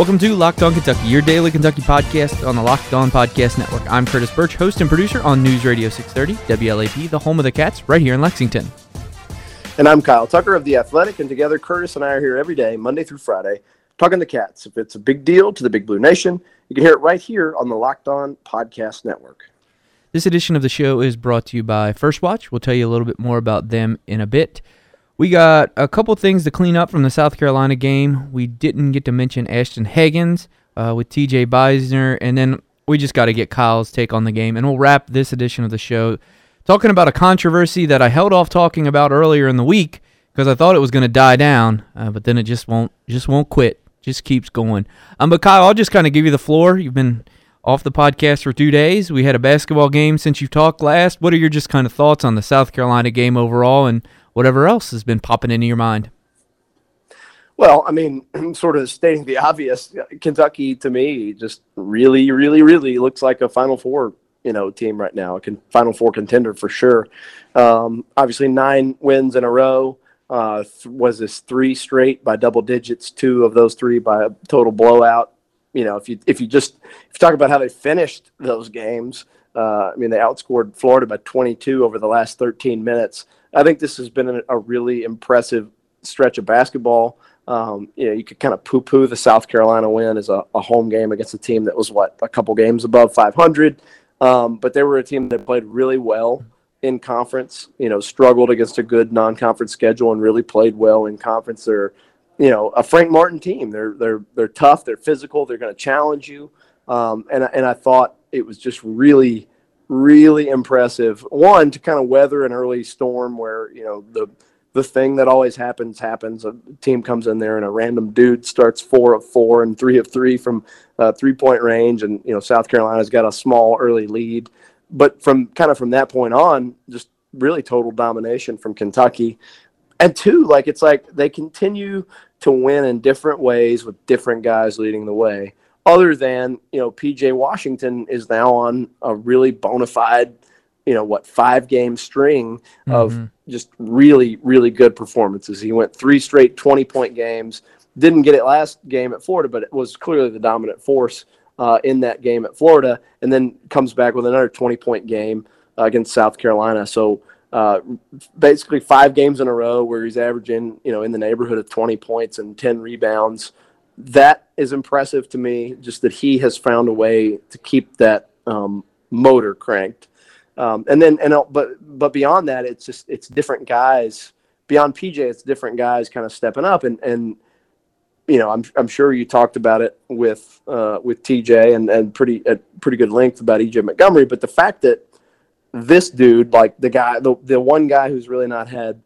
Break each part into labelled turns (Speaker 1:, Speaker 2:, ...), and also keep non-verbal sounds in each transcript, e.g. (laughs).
Speaker 1: Welcome to Locked On Kentucky, your daily Kentucky podcast on the Locked On Podcast Network. I'm Curtis Birch, host and producer on News Radio 630, WLAP, the home of the Cats, right here in Lexington.
Speaker 2: And I'm Kyle Tucker of The Athletic, and together Curtis and I are here every day, Monday through Friday, talking the Cats. If it's a big deal to the Big Blue Nation, you can hear it right here on the Locked On Podcast Network.
Speaker 1: This edition of the show is brought to you by First Watch. We'll tell you a little bit more about them in a bit. We got a couple things to clean up from the South Carolina game. We didn't get to mention Ashton Hagans uh, with TJ Beisner, and then we just got to get Kyle's take on the game. And we'll wrap this edition of the show talking about a controversy that I held off talking about earlier in the week because I thought it was going to die down, uh, but then it just won't just won't quit. Just keeps going. Um, but Kyle, I'll just kind of give you the floor. You've been off the podcast for two days. We had a basketball game since you talked last. What are your just kind of thoughts on the South Carolina game overall and whatever else has been popping into your mind?
Speaker 2: Well, I mean, (clears throat) sort of stating the obvious, Kentucky to me just really, really, really looks like a Final Four, you know, team right now, a Final Four contender for sure. Um, obviously, nine wins in a row. Uh, was this three straight by double digits? Two of those three by a total blowout. You know, if you if you just if you talk about how they finished those games, uh, I mean, they outscored Florida by 22 over the last 13 minutes. I think this has been a, really impressive stretch of basketball. Um, you know, you could kind of poo-poo the South Carolina win as a, a, home game against a team that was what a couple games above 500, um, but they were a team that played really well in conference. You know, struggled against a good non-conference schedule and really played well in conference. They're, you know, a Frank Martin team. They're they're they're tough. They're physical. They're going to challenge you. Um, and and I thought it was just really really impressive. One to kind of weather an early storm where you know the the thing that always happens happens. A team comes in there and a random dude starts four of four and three of three from uh, three point range, and you know South Carolina's got a small early lead. But from kind of from that point on, just really total domination from Kentucky. And two, like it's like they continue to win in different ways with different guys leading the way other than you know PJ Washington is now on a really bona fide you know what five game string of mm-hmm. just really really good performances. He went three straight 20 point games. Didn't get it last game at Florida, but it was clearly the dominant force uh, in that game at Florida, and then comes back with another 20 point game uh, against South Carolina. So uh, basically five games in a row where he's averaging you know in the neighborhood of 20 points and 10 rebounds that is impressive to me. Just that he has found a way to keep that um, motor cranked. Um, and then, and but but beyond that, it's just it's different guys. Beyond PJ, it's different guys kind of stepping up, and and you know, I'm I'm sure you talked about it with uh, with TJ and and pretty at pretty good length about EJ Montgomery. But the fact that this dude, like the guy, the the one guy who's really not had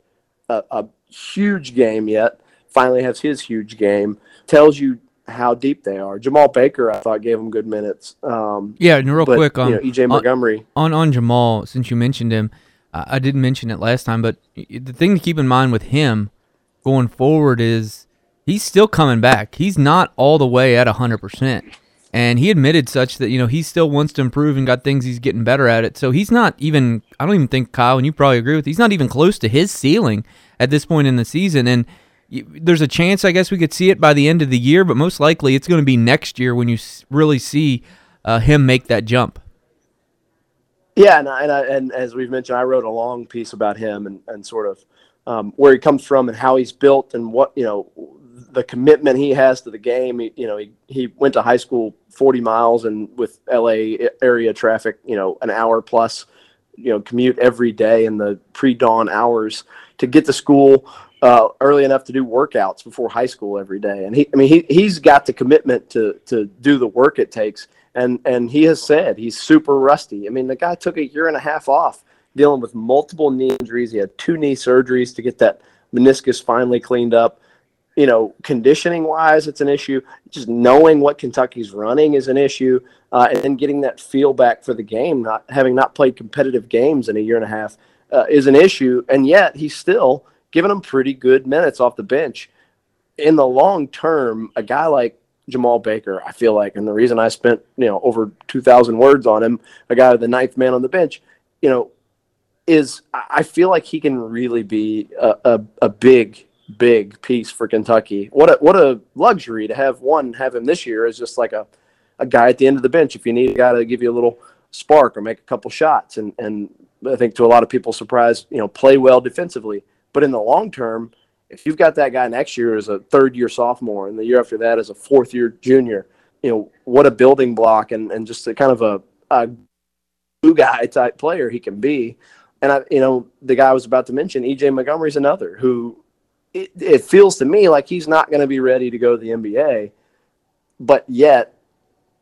Speaker 2: a, a huge game yet, finally has his huge game tells you how deep they are. Jemarl Baker, I thought, gave him good minutes. Um,
Speaker 1: yeah, and real but, quick, um,
Speaker 2: you know, EJ Montgomery
Speaker 1: on, on, on Jemarl. Since you mentioned him, I, I didn't mention it last time, but the thing to keep in mind with him going forward is he's still coming back. He's not all the way at hundred percent. And he admitted such that, you know, he still wants to improve and got things he's getting better at it. So he's not even, I don't even think, Kyle, and you probably agree with, he's not even close to his ceiling at this point in the season. And there's a chance, I guess, we could see it by the end of the year, but most likely it's going to be next year when you really see uh, him make that jump.
Speaker 2: Yeah, and, I, and, I, and, as we've mentioned, I wrote a long piece about him and, and sort of um, where he comes from and how he's built and what you know the commitment he has to the game. He, you know, he, he went to high school 40 miles and with LA area traffic, you know, an hour plus, you know, commute every day in the pre-dawn hours to get to school uh, early enough to do workouts before high school every day. And he, I mean, he, he's got the commitment to, to do the work it takes. And, and he has said he's super rusty. I mean, the guy took a year and a half off dealing with multiple knee injuries. He had two knee surgeries to get that meniscus finally cleaned up. You know, conditioning wise, it's an issue. Just knowing what Kentucky's running is an issue. Uh, and then getting that feel back for the game, not having not played competitive games in a year and a half, uh, is an issue. And yet he's still giving him pretty good minutes off the bench. In the long term, a guy like Jemarl Baker, I feel like, and the reason I spent you know over two thousand words on him, a guy the ninth man on the bench, you know, is I feel like he can really be a, a, a big big piece for Kentucky. What a what a luxury to have one have him this year is just like a, a guy at the end of the bench if you need a guy to give you a little spark or make a couple shots and and I think to a lot of people's surprise, you know, play well defensively. But in the long term, if you've got that guy next year as a third year sophomore and the year after that as a fourth year junior, you know, what a building block and, and just a kind of a, a glue guy type player he can be. And I, you know, the guy I was about to mention, EJ Montgomery's another who it, it feels to me like he's not going to be ready to go to the NBA, but yet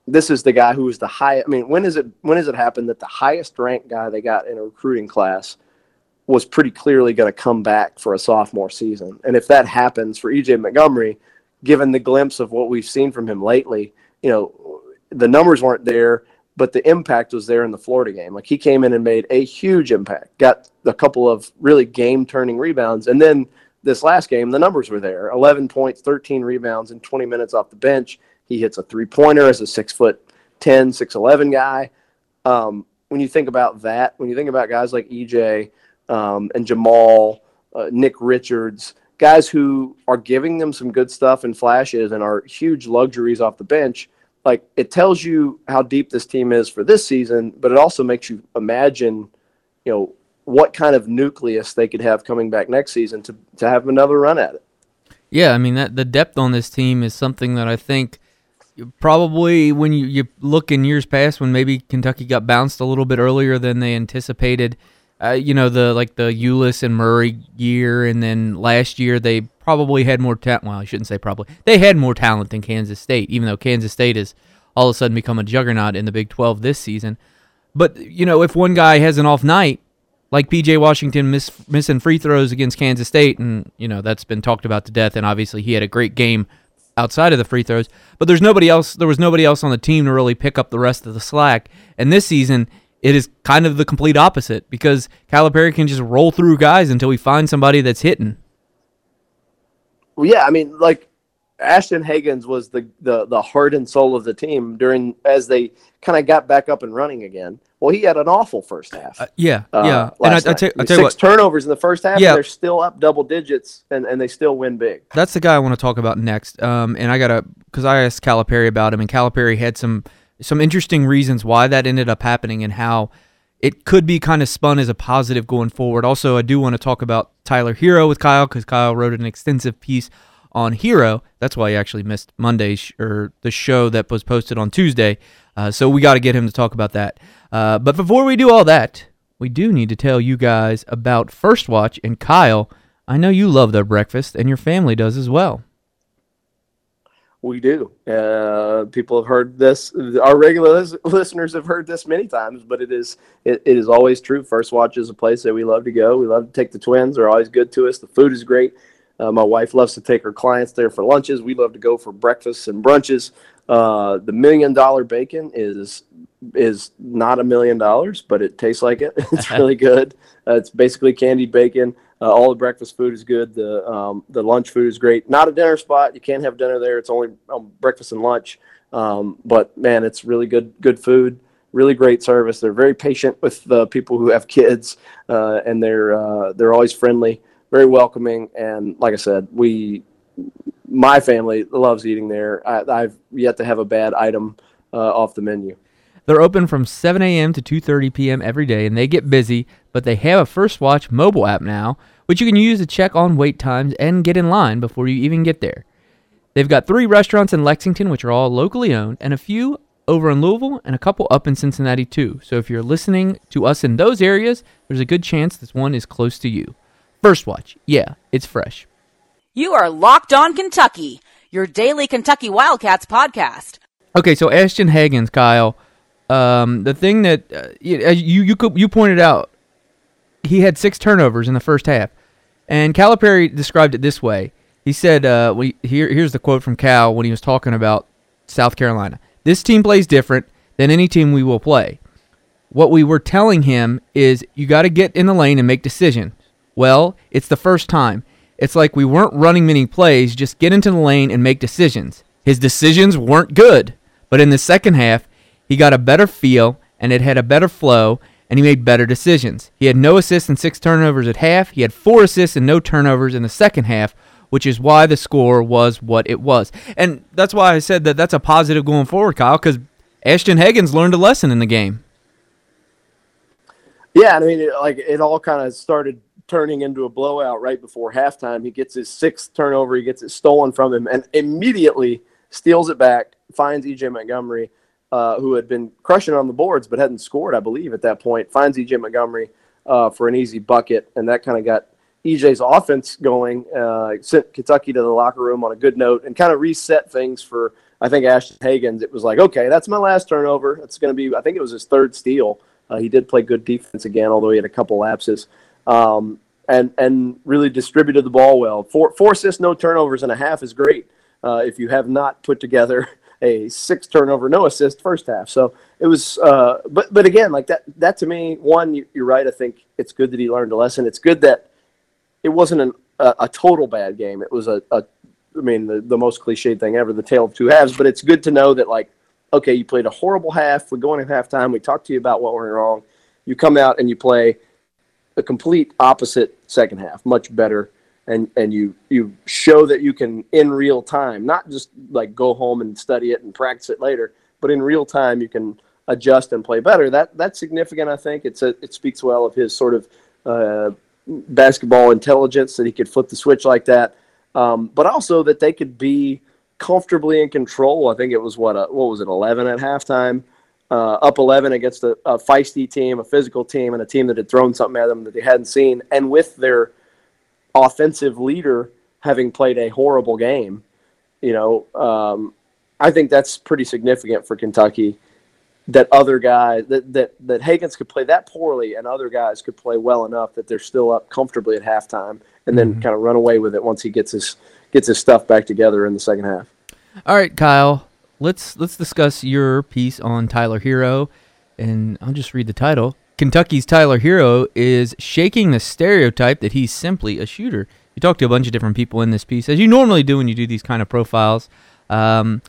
Speaker 2: this is the guy who is the highest. I mean, when is it when does it happen that the highest ranked guy they got in a recruiting class was pretty clearly going to come back for a sophomore season? And if that happens for EJ Montgomery, given the glimpse of what we've seen from him lately, you know, the numbers weren't there, but the impact was there in the Florida game. Like he came in and made a huge impact, got a couple of really game turning rebounds, and then this last game, the numbers were there 11 points, 13 rebounds, and 20 minutes off the bench. He hits a three pointer as a six foot 10, 6'11 guy. Um, when you think about that, when you think about guys like EJ um, and Jemarl, uh, Nick Richards, guys who are giving them some good stuff and flashes and are huge luxuries off the bench, like it tells you how deep this team is for this season, but it also makes you imagine, you know, what kind of nucleus they could have coming back next season to, to have another run at it.
Speaker 1: Yeah, I mean that the depth on this team is something that I think probably when you, you look in years past when maybe Kentucky got bounced a little bit earlier than they anticipated. Uh, you know the like the Ulis and Murray year, and then last year they probably had more talent. Well, I shouldn't say probably. They had more talent than Kansas State, even though Kansas State has all of a sudden become a juggernaut in the Big 12 this season. But you know, if one guy has an off night, like PJ Washington miss, missing free throws against Kansas State, and you know that's been talked about to death. And obviously, he had a great game outside of the free throws. But there's nobody else. There was nobody else on the team to really pick up the rest of the slack. And this season, it is kind of the complete opposite because Calipari can just roll through guys until we find somebody that's hitting.
Speaker 2: Well, yeah, I mean, like Ashton Hagans was the, the the heart and soul of the team during as they kind of got back up and running again. Well, he had an awful first half.
Speaker 1: Uh, yeah, uh, yeah. And I, I, tell, I tell
Speaker 2: six what, turnovers in the first half. Yeah. they're still up double digits, and, and they still win big.
Speaker 1: That's the guy I want to talk about next. Um, and I gotta because I asked Calipari about him, and Calipari had some some interesting reasons why that ended up happening and how it could be kind of spun as a positive going forward. Also, I do want to talk about Tyler Herro with Kyle because Kyle wrote an extensive piece on Herro. That's why he actually missed Monday's sh- or the show that was posted on Tuesday. Uh, so we got to get him to talk about that. Uh, but before we do all that, we do need to tell you guys about First Watch and Kyle. I know you love their breakfast, and your family does as well.
Speaker 2: We do. Uh, people have heard this. Our regular (laughs) listeners have heard this many times, but it is it, it is always true. First Watch is a place that we love to go. We love to take the twins. They're always good to us. The food is great. Uh, my wife loves to take her clients there for lunches. We love to go for breakfasts and brunches. Uh, the million dollar bacon is is not a million dollars, but it tastes like it. (laughs) it's really good. Uh, it's basically candied bacon. Uh, all the breakfast food is good. The um, the lunch food is great. Not a dinner spot. You can't have dinner there. It's only um, breakfast and lunch. Um, but man, it's really good good food. Really great service. They're very patient with the people who have kids, uh, and they're uh, they're always friendly very welcoming. And like I said, we, my family loves eating there. I, have yet to have a bad item uh, off the menu.
Speaker 1: They're open from 7 a.m. to 2:30 p.m. every day, and they get busy. But they have a First Watch mobile app now, which you can use to check on wait times and get in line before you even get there. They've got three restaurants in Lexington, which are all locally owned, and a few over in Louisville and a couple up in Cincinnati too. So if you're listening to us in those areas, there's a good chance this one is close to you. First watch. Yeah, it's fresh.
Speaker 3: You are Locked On Kentucky, your daily Kentucky Wildcats podcast.
Speaker 1: Okay, so Ashton Hagans, Kyle. Um, the thing that uh, you you you pointed out, he had six turnovers in the first half, and Calipari described it this way. He said, uh, "We here here's the quote from Cal when he was talking about South Carolina. This team plays different than any team we will play. What we were telling him is you got to get in the lane and make decisions. Well, it's the first time. It's like we weren't running many plays, just get into the lane and make decisions. His decisions weren't good, but in the second half, he got a better feel and it had a better flow and he made better decisions. He had no assists and six turnovers at half. He had four assists and no turnovers in the second half, which is why the score was what it was. And that's why I said that that's a positive going forward, Kyle, because Ashton Hagans learned a lesson in the game.
Speaker 2: Yeah, I mean, it, like it all kind of started turning into a blowout right before halftime. He gets his sixth turnover, he gets it stolen from him, and immediately steals it back, finds EJ Montgomery, uh, who had been crushing on the boards but hadn't scored, I believe, at that point. Finds EJ Montgomery uh, for an easy bucket, and that kind of got EJ's offense going. Uh, sent Kentucky to the locker room on a good note, and kind of reset things for I think Ashton Hagans. It was like, okay, that's my last turnover. It's going to be. I think it was his third steal. Uh, he did play good defense again, although he had a couple lapses. Um, and and really distributed the ball well. Four four assists, no turnovers, and a half is great. Uh, if you have not put together a six turnover, no assist first half, so it was. Uh, but but again, like that that to me, one, you, are right. I think it's good that he learned a lesson. It's good that it wasn't an, a, a total bad game. It was a, a I mean, the, the most cliched thing ever, the tale of two halves. But it's good to know that like okay, you played a horrible half. We go in at halftime. We talk to you about what went wrong. You come out and you play a complete opposite second half, much better, and and you you show that you can in real time, not just like go home and study it and practice it later, but in real time you can adjust and play better. That that's significant. I think it's a, it speaks well of his sort of uh, basketball intelligence that he could flip the switch like that, um, but also that they could be comfortably in control. I think it was what a, what was it, eleven at halftime, uh, up eleven against a, a, feisty team, a physical team, and a team that had thrown something at them that they hadn't seen, and with their offensive leader having played a horrible game. You know, um, I think that's pretty significant for Kentucky. That other guys that that that Hagans could play that poorly, and other guys could play well enough that they're still up comfortably at halftime, and then mm-hmm. kind of run away with it once he gets his gets his stuff back together in the second half.
Speaker 1: All right, Kyle. Let's let's discuss your piece on Tyler Herro and I'll just read the title. Kentucky's Tyler Herro is shaking the stereotype that he's simply a shooter. You talk to a bunch of different people in this piece, as you normally do when you do these kind of profiles. Um,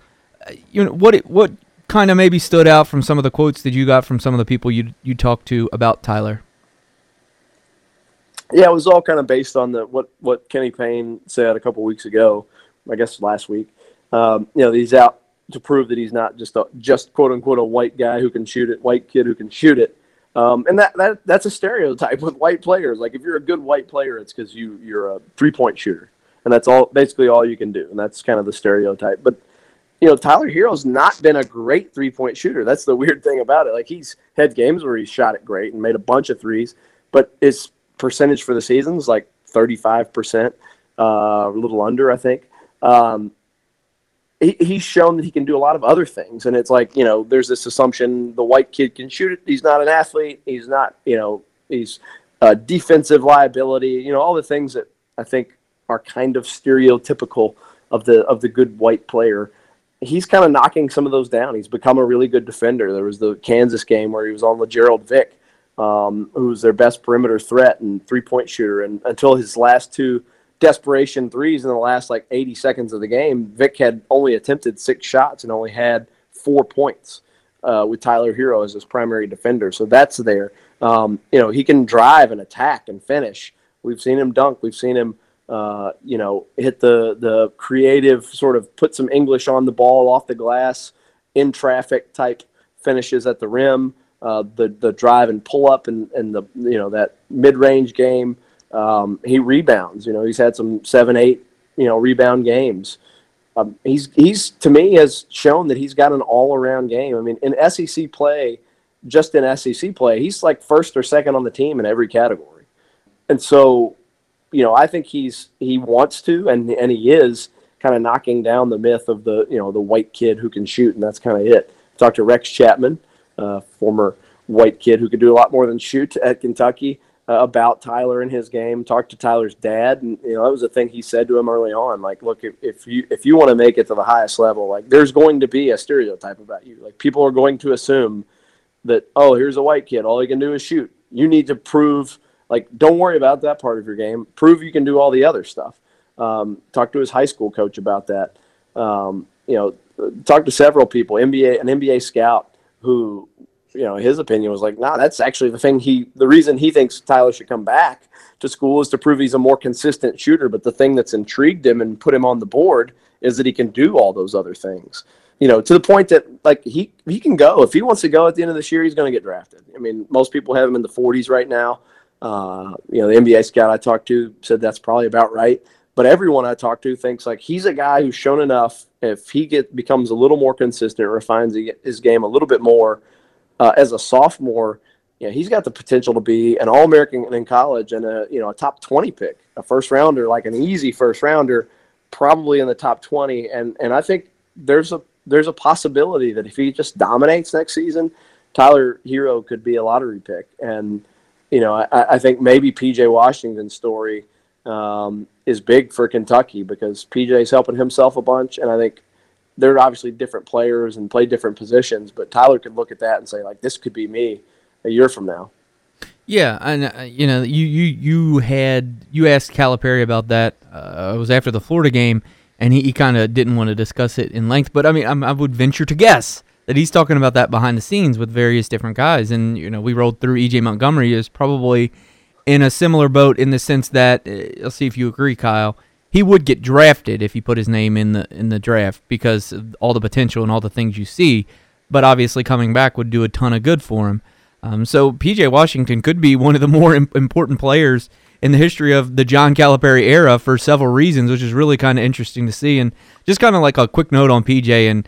Speaker 1: you know what? What kind of maybe stood out from some of the quotes that you got from some of the people you you talked to about Tyler?
Speaker 2: Yeah, it was all kind of based on the what what Kenny Payne said a couple weeks ago, I guess last week. Um, you know, he's out to prove that he's not just a just quote unquote a white guy who can shoot it, white kid who can shoot it. Um, and that, that that's a stereotype with white players. Like if you're a good white player, it's because you you're a three point shooter, and that's all basically all you can do. And that's kind of the stereotype. But you know, Tyler Herro's not been a great three point shooter. That's the (laughs) weird thing about it. Like he's had games where he shot it great and made a bunch of threes, but his percentage for the season is like 35%, uh, a little under, I think. Um, he, he's shown that he can do a lot of other things. And it's like, you know, there's this assumption the white kid can shoot it. He's not an athlete. He's not, you know, he's defensive liability, you know, all the things that I think are kind of stereotypical of the of the good white player. He's kind of knocking some of those down. He's become a really good defender. There was the Kansas game where he was on LaGerald Vick, um, who's their best perimeter threat and three point shooter. And until his last two desperation threes in the last like 80 seconds of the game, Vick had only attempted six shots and only had four points uh, with Tyler Herro as his primary defender. So that's there. Um, you know, he can drive and attack and finish. We've seen him dunk. We've seen him, uh, you know, hit the the creative sort of put some English on the ball off the glass in traffic type finishes at the rim. Uh, the the drive and pull up and, and the you know that mid range game. Um, he rebounds. You know, he's had some seven, eight, you know, rebound games. Um, he's he's to me has shown that he's got an all around game. I mean, in SEC play, just in SEC play, he's like first or second on the team in every category. And so, you know, I think he's he wants to, and and he is kind of knocking down the myth of the you know the white kid who can shoot, and that's kind of it. Talked to Rex Chapman, uh, former white kid who could do a lot more than shoot at Kentucky uh, about Tyler and his game. Talked to Tyler's dad, and you know that was a thing he said to him early on. Like, look, if, if you if you want to make it to the highest level, like there's going to be a stereotype about you. Like people are going to assume that oh, here's a white kid, all he can do is shoot. You need to prove. Like, don't worry about that part of your game. Prove you can do all the other stuff. Um, talk to his high school coach about that. Um, you know, talk to several people. NBA, an NBA scout who you know, his opinion was like, nah, that's actually the thing he, the reason he thinks Tyler should come back to school is to prove he's a more consistent shooter. But the thing that's intrigued him and put him on the board is that he can do all those other things. You know, to the point that like he he can go if he wants to go at the end of this year, he's going to get drafted. I mean, most people have him in the 40s right now. Uh, you know, the NBA scout I talked to said that's probably about right. But everyone I talked to thinks like he's a guy who's shown enough. If he get becomes a little more consistent, refines his game a little bit more uh, as a sophomore, you know, he's got the potential to be an All American in college and a you know a top twenty pick, a first rounder, like an easy first rounder, probably in the top twenty. And and I think there's a there's a possibility that if he just dominates next season, Tyler Herro could be a lottery pick. And you know, I, I think maybe PJ Washington's story um, is big for Kentucky because PJ's helping himself a bunch, and I think they're obviously different players and play different positions. But Tyler could look at that and say, like, this could be me a year from now.
Speaker 1: Yeah, and uh, you know, you you you had you asked Calipari about that. Uh, it was after the Florida game, and he, he kind of didn't want to discuss it in length. But I mean, I'm, i would venture to guess that he's talking about that behind the scenes with various different guys. And you know, we rolled through EJ Montgomery is probably in a similar boat in the sense that uh, I'll see if you agree, Kyle. He would get drafted if he put his name in the in the draft because all the potential and all the things you see. But obviously, coming back would do a ton of good for him. Um, so PJ Washington could be one of the (laughs) more Im- important players in the history of the John Calipari era for several reasons, which is really kind of interesting to see. And just kind of like a quick note on PJ and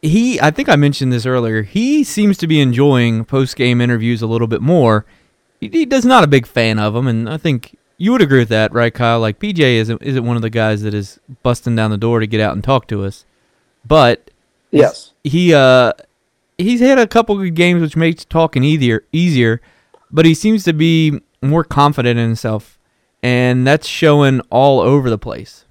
Speaker 1: he I think I mentioned this earlier. He seems to be enjoying post game interviews a little bit more he, he does not a big fan of them, and I think you would agree with that, right, Kyle? Like PJ isn't isn't one of the guys that is busting down the door to get out and talk to us, but
Speaker 2: yes,
Speaker 1: he uh he's had a couple good games which makes talking easier easier, but he seems to be more confident in himself, and that's showing all over the place.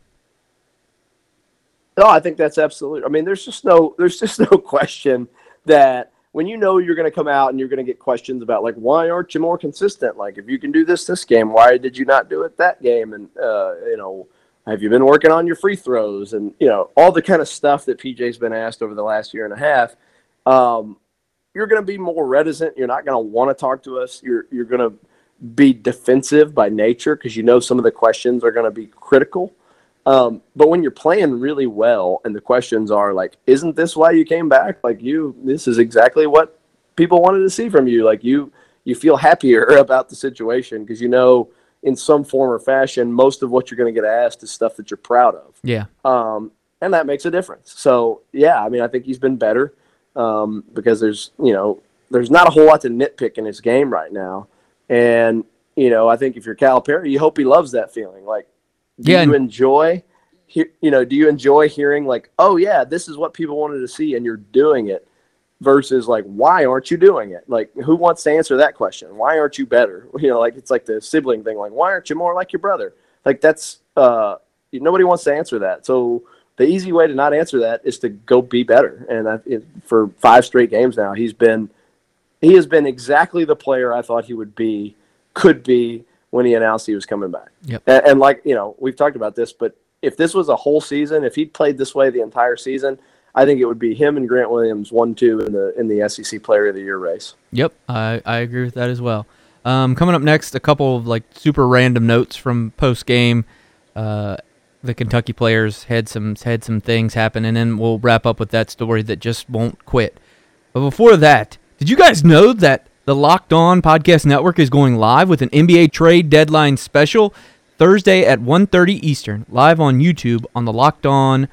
Speaker 2: No, I think that's absolutely. I mean, there's just no there's just no (laughs) question that when you know you're going to come out and you're going to get questions about like why aren't you more consistent? Like if you can do this this game why did you not do it that game? And uh, you know have you been working on your free throws? And you know all the kind of stuff that pj's been asked over the last year and a half um, you're going to be more reticent. You're not going to want to talk to us. You're you're going to be defensive by nature because you know some of the questions are going to be critical um, but when you're playing really well and the questions are like, isn't this why you came back? Like you, this is exactly what people wanted to see from you. Like you, you feel happier (laughs) about the situation because you know in some form or fashion, most of what you're going to get asked is stuff that you're proud of.
Speaker 1: Yeah.
Speaker 2: Um, and that makes a difference. So yeah, I mean, I think he's been better um, because there's, you know, there's not a whole lot to nitpick in his game right now. And, you know, I think if you're Calipari, you hope he loves that feeling. Like, do yeah, you enjoy you know do you enjoy hearing like oh yeah this is what people wanted to see and you're doing it versus like why aren't you doing it? Like who wants to answer that question? Why aren't you better? (laughs) You know like it's like the sibling thing like why aren't you more like your brother? Like that's uh nobody wants to answer that. So the easy way to not answer that is to go be better. And I, it, for five straight games now he's been he has been exactly the player i thought he would be could be when he announced he was coming back.
Speaker 1: Yep.
Speaker 2: And, and, like you know, we've talked about this, but if this was a whole season, if he'd played this way the entire season, I think it would be him and Grant Williams one two in the in the SEC Player of the Year race.
Speaker 1: Yep, I I agree with that as well. Um, coming up next, a couple of like super random notes from post game. Uh, the Kentucky players had some had some things happen, and then we'll wrap up with that story that just won't quit. But before that, did you guys know that the Locked On Podcast Network is going live with an NBA trade deadline special Thursday at 1:30 Eastern, live on YouTube on the Locked On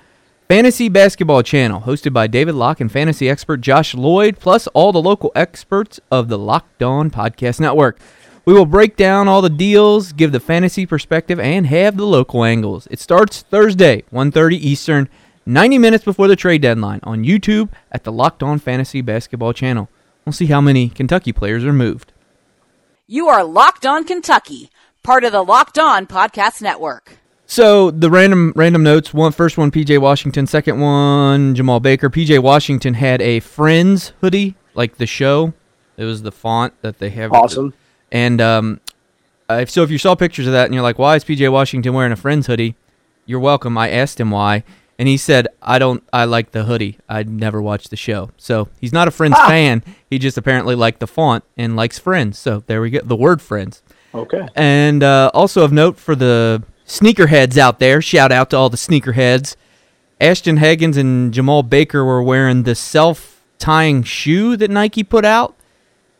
Speaker 1: Fantasy Basketball channel, hosted by David Locke and fantasy expert Josh Lloyd, plus all the local experts of the Locked On Podcast Network. We will break down all the deals, give the fantasy perspective, and have the local angles. It starts Thursday, 1:30 Eastern, 90 minutes before the trade deadline on YouTube at the Locked On Fantasy Basketball channel. We'll see how many Kentucky players are moved.
Speaker 3: You are Locked On Kentucky, part of the Locked On Podcast Network.
Speaker 1: So the random random notes. One first one, PJ Washington. Second one, Jemarl Baker. PJ Washington had a Friends hoodie, like the show. It was the font that they have.
Speaker 2: Awesome.
Speaker 1: And um, uh, so if you saw pictures of that and you're like, why is PJ Washington wearing a Friends hoodie? You're welcome. I asked him why, and he said, "I don't. I like the hoodie. I never watched the show, so he's not a Friends fan. He just apparently liked the font and likes Friends. So there we go. The word Friends.
Speaker 2: Okay.
Speaker 1: And uh, also of note for the sneakerheads out there, shout out to all the sneakerheads. Ashton Hagans and Jemarl Baker were wearing the self-tying shoe that Nike put out.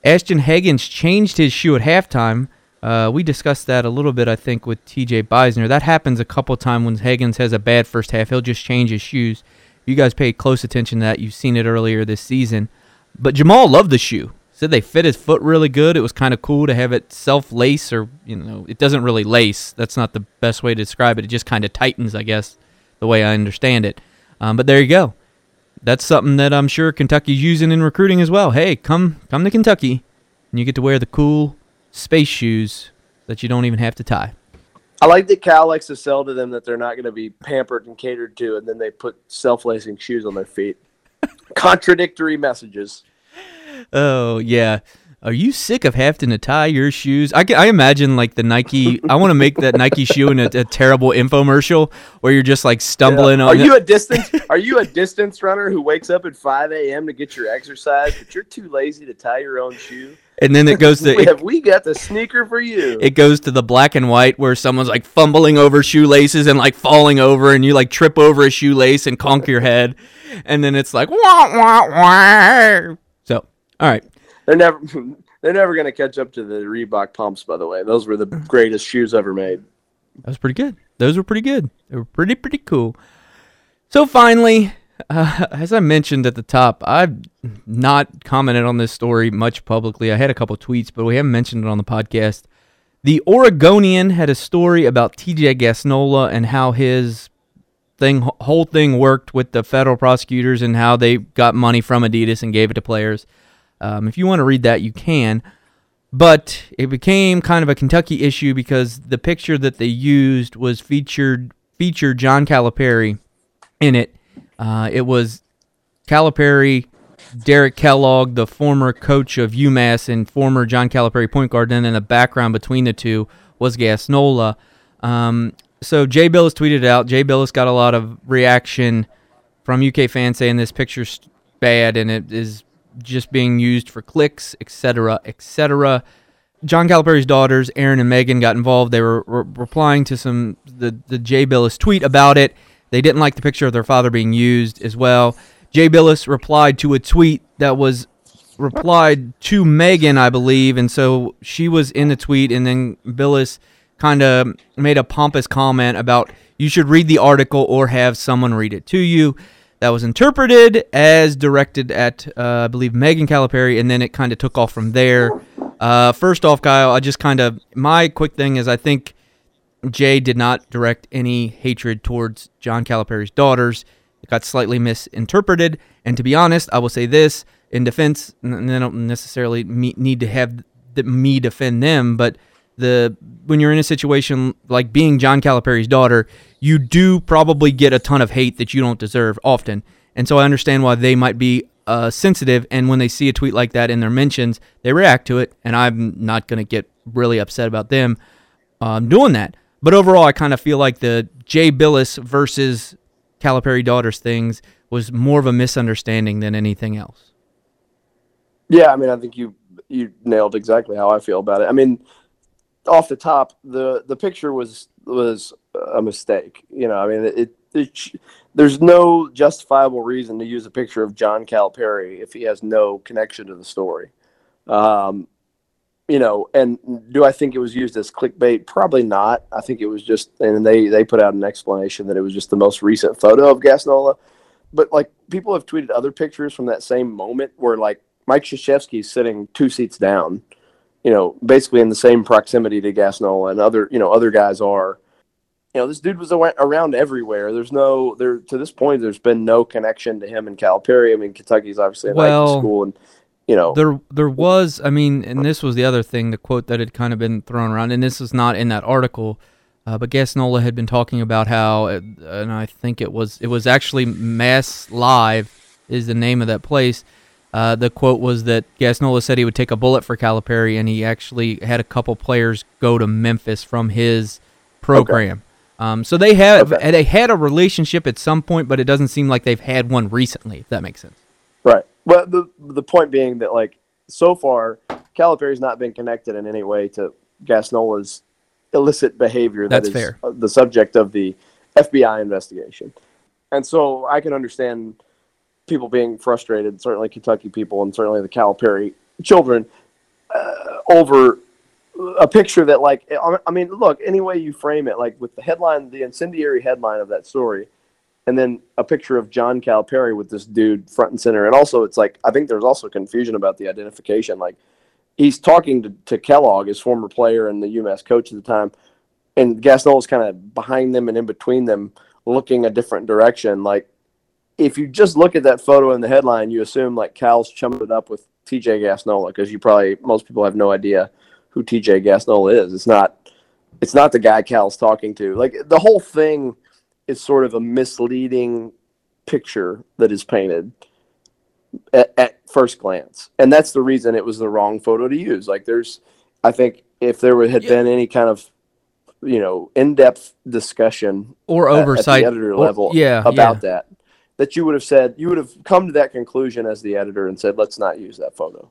Speaker 1: Ashton Hagans changed his shoe at halftime. Uh, we discussed that a little bit, I think, with TJ Beisner. That happens a couple times when Hagans has a bad first half. He'll just change his shoes. You guys paid close attention to that. You've seen it earlier this season. But Jemarl loved the shoe. Said they fit his foot really good. It was kind of cool to have it self lace, or, you know, it doesn't really lace. That's not the best way to describe it. It just kind of tightens, I guess, the way I understand it. Um, but there you go. That's something that I'm sure Kentucky's using in recruiting as well. Hey, come come to Kentucky, and you get to wear the cool space shoes that you don't even have to tie.
Speaker 2: I like that Cal likes to sell to them that they're not going to be pampered and catered to, and then they put self-lacing shoes on their feet. (laughs) Contradictory messages.
Speaker 1: Oh yeah. Are you sick of having to tie your shoes? I, can, I imagine like the Nike. I want to make that Nike shoe in a, a terrible infomercial where you're just like stumbling
Speaker 2: Are
Speaker 1: on.
Speaker 2: you a distance? Are you a distance runner who wakes up at 5 a.m. to get your exercise, but you're too lazy to tie your own shoe?
Speaker 1: And then it goes to (laughs)
Speaker 2: we
Speaker 1: it,
Speaker 2: we got the sneaker for you?
Speaker 1: it goes to the black and white where someone's like fumbling over shoelaces and like falling over, and you like trip over a shoelace and conk your head, and then it's like wah wah wah. So all right,
Speaker 2: they're never (laughs) they're never going to catch up to the Reebok pumps. By the way, those were the (clears throat) greatest shoes ever made.
Speaker 1: That was pretty good. Those were pretty good. They were pretty pretty cool. So finally, uh, as I mentioned at the top, I've not commented on this story much publicly. I had a couple tweets, but we haven't mentioned it on the podcast. The Oregonian had a story about TJ Gassnola and how his thing whole thing worked with the federal prosecutors and how they got money from Adidas and gave it to players. Um, if you want to read that, you can. But it became kind of a Kentucky issue because the picture that they used was featured featured John Calipari in it. Uh, it was Calipari, Derek Kellogg, the former coach of UMass and former John Calipari point guard. Then in the background between the two was Gassnola. Um, so Jay Bilas tweeted out. Jay Bilas got a lot of reaction from UK fans saying this picture's bad and it is just being used for clicks, etc., etc. John Calipari's daughters, Erin and Megan, got involved. They were re- replying to some the the Jay Bilas tweet about it. They didn't like the picture of their father being used as well. Jay Bilas replied to a tweet that was replied to Megan, I believe, and so she was in the tweet, and then Bilas kind of made a pompous comment about you should read the article or have someone read it to you. That was interpreted as directed at, uh, I believe, Megan Calipari, and then it kind of took off from there. Uh, first off, Kyle, I just kind of my quick thing is I think Jay did not direct any hatred towards John Calipari's daughters. It got slightly misinterpreted, and to be honest, I will say this in defense, and I don't necessarily need to have me defend them, but the when you're in a situation like being John Calipari's daughter, you do probably get a ton of hate that you don't deserve often. And so I understand why they might be uh, sensitive, and when they see a tweet like that in their mentions, they react to it. And I'm not going to get really upset about them um, doing that. But overall, I kind of feel like the Jay Bilas versus Calipari daughters things was more of a misunderstanding than anything else.
Speaker 2: Yeah, I mean, I think you you nailed exactly how I feel about it. I mean, off the top, the the picture was was a mistake. You know, I mean, it, it there's no justifiable reason to use a picture of John Calipari if he has no connection to the story. Um, you know, and do I think it was used as clickbait? Probably not. I think it was just, and they they put out an explanation that it was just the most recent photo of Gassnola. But like people have tweeted other pictures from that same moment where like Mike Krzyzewski's sitting two seats down, you know, basically in the same proximity to Gassnola and other you know other guys are. You know, this dude was around everywhere. There's no there to this point. There's been no connection to him and Calipari. I mean, Kentucky's obviously a
Speaker 1: Well,
Speaker 2: Nike school, and you know,
Speaker 1: There, there was. I mean, and this was the other thing. The quote that had kind of been thrown around, and this is not in that article, uh, but Gassnola had been talking about how, uh, and I think it was, it was actually Mass Live is the name of that place. Uh, the quote was that Gassnola said he would take a bullet for Calipari, and he actually had a couple players go to Memphis from his program. Um, so they have
Speaker 2: Okay.
Speaker 1: they had a relationship at some point, but it doesn't seem like they've had one recently. If that makes sense.
Speaker 2: Right. Well, the the point being that like so far, Calipari's not been connected in any way to Gassnola's illicit behavior.
Speaker 1: That's
Speaker 2: that is
Speaker 1: fair.
Speaker 2: uh, The subject of the FBI investigation, and so I can understand people being frustrated. Certainly, Kentucky people, and certainly the Calipari children, uh, over a picture that like I mean, look, any way you frame it, like with the headline, the incendiary headline of that story and then a picture of John Calipari with this dude front and center. And also, it's like I think there's also confusion about the identification. Like he's talking to, to Kellogg, his former player and the UMass coach at the time, and Gassnola's kind of behind them and in between them, looking a different direction. Like if you just look at that photo in the headline, you assume like Cal's chummed it up with TJ Gassnola because you probably most people have no idea who TJ Gassnola is. It's not. It's not the guy Cal's talking to. Like the whole thing is sort of a misleading picture that is painted at, at first glance, and that's the reason it was the wrong photo to use. Like, there's, I think, if there had
Speaker 1: Yeah.
Speaker 2: been any kind of, you know, in-depth discussion
Speaker 1: Or
Speaker 2: at-
Speaker 1: oversight
Speaker 2: at the editor
Speaker 1: or-
Speaker 2: level
Speaker 1: yeah,
Speaker 2: about
Speaker 1: yeah.
Speaker 2: that, that you would have said you would have come to that conclusion as the editor and said, let's not use that photo.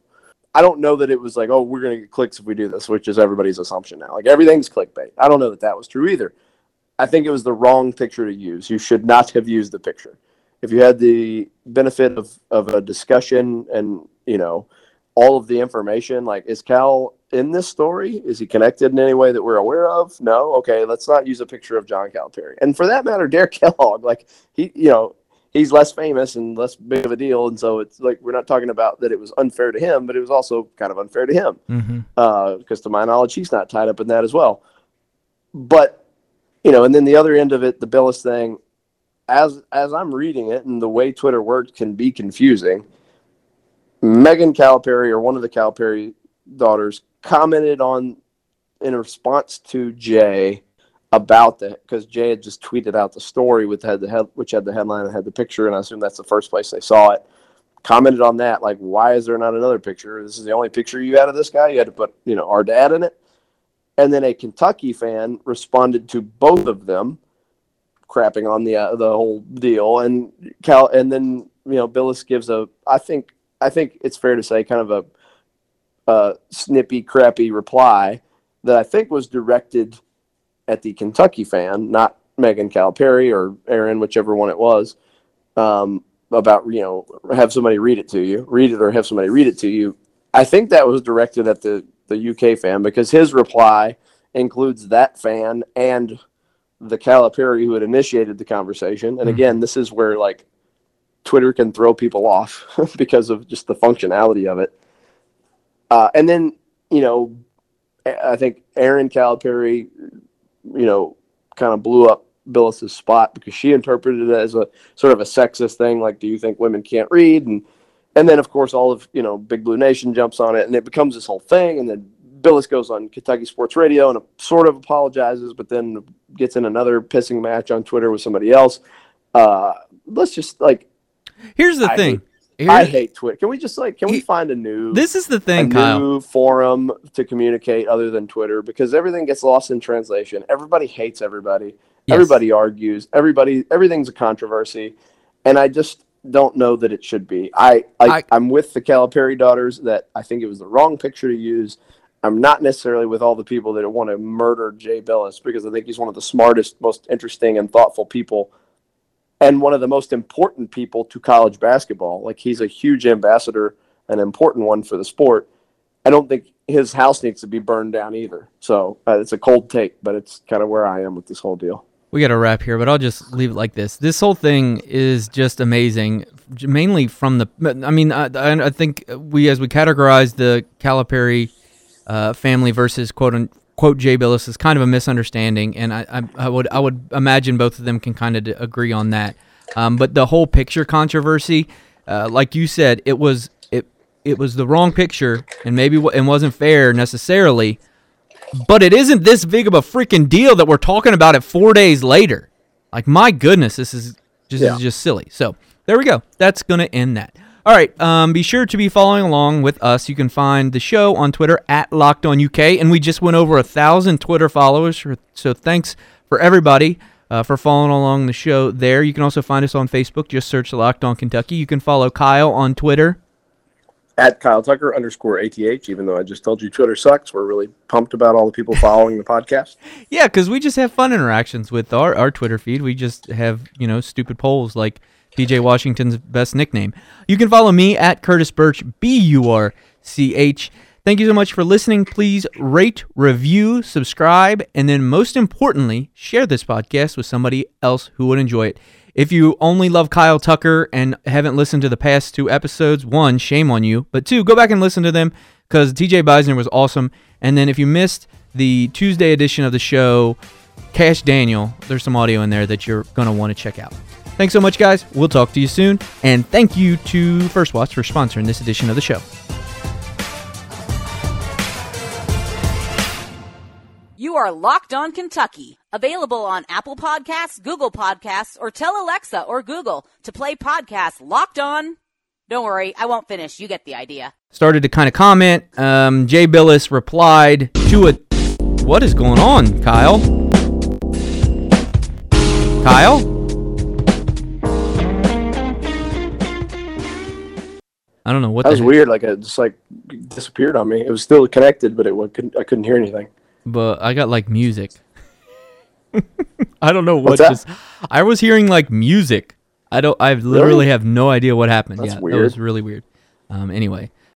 Speaker 2: I don't know that it was like, oh, we're going to get clicks if we do this, which is everybody's assumption now. Like everything's clickbait. I don't know that that was true either. I think it was the wrong picture to use. You should not have used the picture. If you had the benefit of, of a discussion and, you know, all of the information, like, is Cal in this story? Is he connected in any way that we're aware of? No. Okay, let's not use a picture of John Calipari. And for that matter, Derek (laughs) Kellogg, like, he, you know, he's less famous and less big of a deal. And so it's like, we're not talking about that it was unfair to him, but it was also kind of unfair to him
Speaker 1: Mm-hmm.
Speaker 2: because to my knowledge, he's not tied up in that as well. But you know, and then the other end of it, the Bilas thing, as as I'm reading it, and the way Twitter works can be confusing. Megan Calipari or one of the Calipari daughters commented on in response to Jay about that because Jay had just tweeted out the story with had the head, which had the headline and had the picture, and I assume that's the first place they saw it. Commented on that, like, why is there not another picture? This is the only picture you had of this guy. You had to put, you know, our dad in it. And then a Kentucky fan responded to both of them, crapping on the uh, the whole deal. And Cal, and then you know, Bilas gives a, I think, I think it's fair to say, kind of a, a snippy, crappy reply that I think was directed at the Kentucky fan, not Megan Calipari or Erin, whichever one it was, um, about you know have somebody read it to you, read it or have somebody read it to you. I think that was directed at the the UK fan because his reply includes that fan and the Calipari who had initiated the conversation. And
Speaker 1: Mhm.
Speaker 2: again, this is where like Twitter can throw people off (laughs) because of just the functionality of it. Uh, and then you know, I I think Erin Calipari, you know, kind of blew up Bilas's spot because she interpreted it as a sort of a sexist thing, like, "Do you think women can't read?" and and then of course all of you know Big Blue Nation jumps on it, and it becomes this whole thing, and then Bilas goes on Kentucky Sports Radio and sort of apologizes, but then gets in another pissing match on Twitter with somebody else. Uh, let's just like
Speaker 1: Here's the
Speaker 2: I
Speaker 1: thing.
Speaker 2: I hate Twitter. Can we just like can we find a new
Speaker 1: this is the thing, Kyle.
Speaker 2: new forum to communicate other than Twitter because everything gets lost in translation. Everybody hates everybody.
Speaker 1: Yes.
Speaker 2: Everybody argues. Everybody everything's a controversy, and I just don't know that it should be. I, I,
Speaker 1: I-
Speaker 2: am with the Calipari daughters that I think it was the wrong picture to use. I'm not necessarily with all the people that want to murder Jay Bilas because I think he's one of the smartest, most interesting, and thoughtful people, and one of the most important people to college basketball. Like he's a huge ambassador, an important one for the sport. I don't think his house needs to be burned down either. So uh, it's a cold take, but it's kind of where I am with this whole deal.
Speaker 1: We got to wrap here, but I'll just leave it like this. This whole thing is just amazing, mainly from the. I mean, I, I think we, as we categorize the Calipari uh, family versus quote unquote Jay Bilas, is kind of a misunderstanding, and I, I, I would I would imagine both of them can kind of agree on that. Um, but the whole picture controversy, uh, like you said, it was it it was the wrong picture, and maybe it wasn't fair necessarily. But it isn't this big of a freaking deal that we're talking about it four days later. Like my goodness, this is just
Speaker 2: Yeah.
Speaker 1: is just silly. So there we go. That's gonna end that. All right. Um, be sure to be following along with us. You can find the show on Twitter at Locked On UK, and we just went over a thousand Twitter followers. So thanks for everybody uh, for following along the show there. You can also find us on Facebook. Just search Locked On Kentucky. You can follow Kyle on Twitter.
Speaker 2: At Kyle Tucker underscore ATH, even though I just told you Twitter sucks, we're really pumped about all the people following the podcast. (laughs)
Speaker 1: Yeah, because we just have fun interactions with our, our Twitter feed. We just have, you know, stupid polls like DJ Washington's best nickname. You can follow me at Curtis Birch, B U R C H. Thank you so much for listening. Please rate, review, subscribe, and then most importantly, share this podcast with somebody else who would enjoy it. If you only love Kyle Tucker and haven't listened to the past two episodes, one, shame on you. But two, go back and listen to them because TJ Beisner was awesome. And then if you missed the Tuesday edition of the show, Kash Daniel, there's some audio in there that you're going to want to check out. Thanks so much, guys. We'll talk to you soon. And thank you to First Watch for sponsoring this edition of the show.
Speaker 3: You are Locked On Kentucky, available on Apple Podcasts, Google Podcasts, or tell Alexa or Google to play podcast Locked On. Don't worry, I won't finish. You get the idea.
Speaker 1: Started to kind of comment. Um, Jay Bilas replied to a. What is going on, Kyle? Kyle? I don't know what
Speaker 2: That was
Speaker 1: heck-
Speaker 2: weird. Like it just like disappeared on me. It was still connected, but it wa- couldn't. I couldn't hear anything.
Speaker 1: But I got like music. (laughs) I don't know what
Speaker 2: What's that?
Speaker 1: just. I was hearing like music. I don't. I literally
Speaker 2: Really?
Speaker 1: have no idea what happened.
Speaker 2: That's
Speaker 1: yeah, that was really weird. Um. Anyway,